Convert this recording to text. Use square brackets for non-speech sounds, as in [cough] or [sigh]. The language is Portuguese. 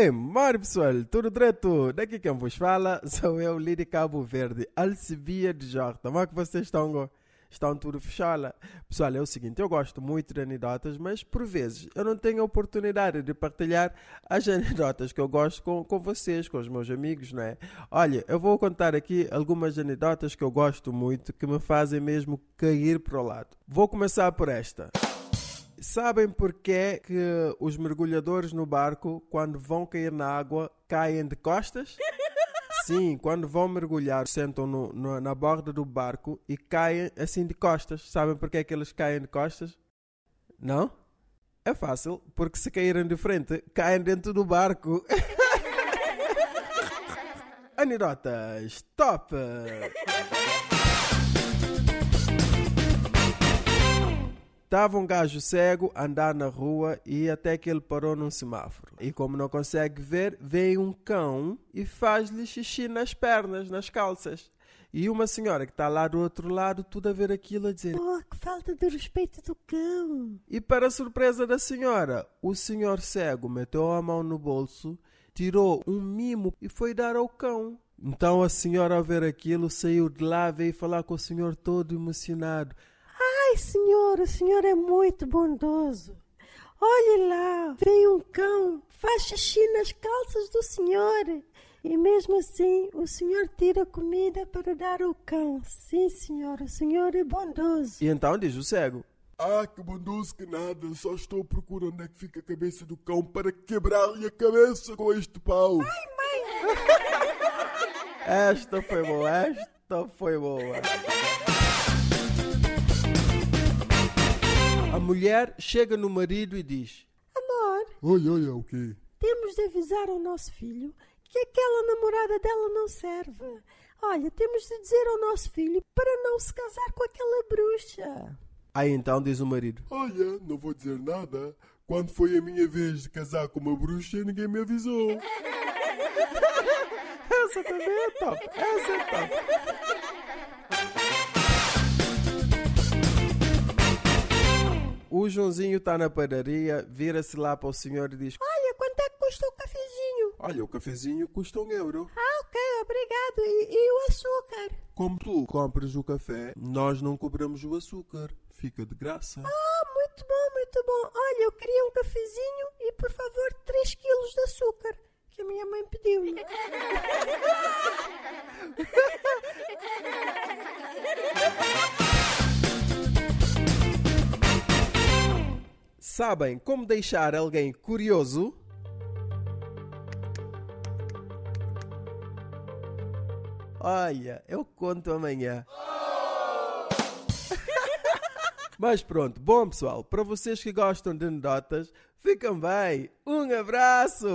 É, mano pessoal, tudo direto? Daqui quem vos fala [laughs] sou eu, Lidi Cabo Verde, Alcibia de Jota. Como é que vocês estão? Estão tudo fechada. Pessoal, é o seguinte, eu gosto muito de anedotas, mas por vezes eu não tenho a oportunidade de partilhar as [laughs] anedotas que eu gosto com, com vocês, com os meus amigos, não é? Olha, eu vou contar aqui algumas anedotas que eu gosto muito, que me fazem mesmo cair para o lado. Vou começar por esta. Sabem porquê que os mergulhadores no barco, quando vão cair na água, caem de costas? [laughs] Sim, quando vão mergulhar, sentam no, no, na borda do barco e caem assim de costas. Sabem porquê que eles caem de costas? Não? É fácil, porque se caírem de frente, caem dentro do barco. [laughs] Anedotas, top! [laughs] Estava um gajo cego a andar na rua e até que ele parou num semáforo. E como não consegue ver, vem um cão e faz-lhe xixi nas pernas, nas calças. E uma senhora que está lá do outro lado, tudo a ver aquilo a dizer: Oh, que falta de respeito do cão! E para a surpresa da senhora, o senhor cego meteu a mão no bolso, tirou um mimo e foi dar ao cão. Então a senhora, ao ver aquilo, saiu de lá, veio falar com o senhor todo emocionado. Ai, senhor, o senhor é muito bondoso. Olhe lá, vem um cão, faz xixi nas calças do senhor. E mesmo assim, o senhor tira comida para dar ao cão. Sim, senhor, o senhor é bondoso. E então diz o cego: Ah, que bondoso que nada, só estou procurando onde é que fica a cabeça do cão para quebrar-lhe a cabeça com este pau. [laughs] Esta foi boa, esta foi boa. Mulher chega no marido e diz: Amor, Olha, olha, o quê? temos de avisar ao nosso filho que aquela namorada dela não serve. Olha, temos de dizer ao nosso filho para não se casar com aquela bruxa. Aí então diz o marido: Olha, não vou dizer nada. Quando foi a minha vez de casar com uma bruxa, ninguém me avisou. [laughs] Essa também é top, essa é top. O Joãozinho está na padaria, vira-se lá para o senhor e diz: Olha, quanto é que custa o cafezinho? Olha, o cafezinho custa um euro. Ah, ok, obrigado. E, e o açúcar? Como tu compras o café, nós não cobramos o açúcar. Fica de graça. Ah, muito bom, muito bom. Olha, eu queria um cafezinho e, por favor, 3 quilos de açúcar, que a minha mãe pediu-lhe. [laughs] Sabem como deixar alguém curioso? Olha, eu conto amanhã. [laughs] Mas pronto, bom pessoal, para vocês que gostam de anedotas, ficam bem. Um abraço!